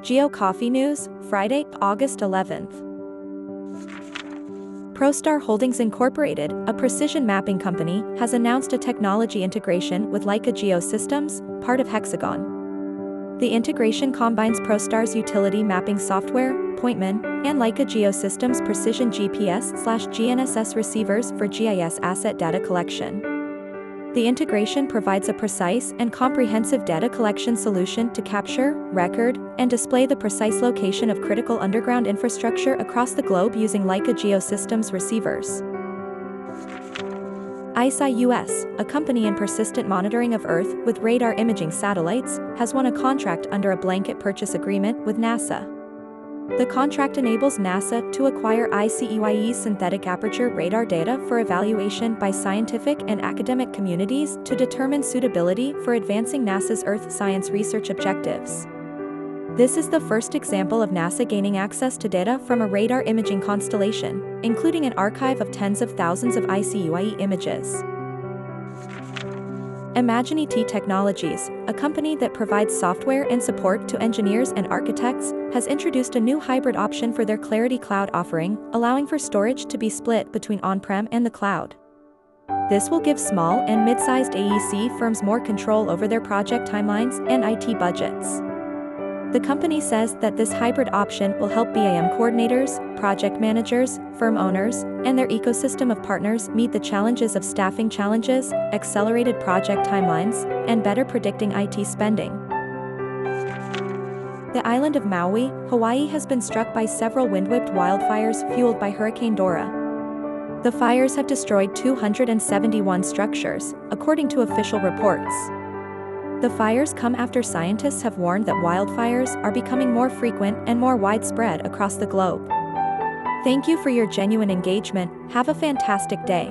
Geo Coffee News, Friday, August 11th. ProStar Holdings Incorporated, a precision mapping company, has announced a technology integration with Leica Geosystems, part of Hexagon. The integration combines ProStar's utility mapping software, Pointman, and Leica Geosystems precision GPS/GNSS receivers for GIS asset data collection. The integration provides a precise and comprehensive data collection solution to capture, record, and display the precise location of critical underground infrastructure across the globe using Leica Geosystems receivers. ICEYE US, a company in persistent monitoring of Earth with radar imaging satellites, has won a contract under a blanket purchase agreement with NASA. The contract enables NASA to acquire ICEYE's synthetic aperture radar data for evaluation by scientific and academic communities to determine suitability for advancing NASA's Earth science research objectives. This is the first example of NASA gaining access to data from a radar imaging constellation, including an archive of tens of thousands of ICEYE images. IMAGINiT Technologies, a company that provides software and support to engineers and architects, has introduced a new hybrid option for their Clarity Cloud offering, allowing for storage to be split between on-prem and the cloud. This will give small and mid-sized AEC firms more control over their project timelines and IT budgets. The company says that this hybrid option will help BIM coordinators, project managers, firm owners, and their ecosystem of partners meet the challenges of staffing challenges, accelerated project timelines, and better predicting IT spending. The island of Maui, Hawaii has been struck by several wind-whipped wildfires fueled by Hurricane Dora. The fires have destroyed 271 structures, according to official reports. The fires come after scientists have warned that wildfires are becoming more frequent and more widespread across the globe. Thank you for your genuine engagement, have a fantastic day.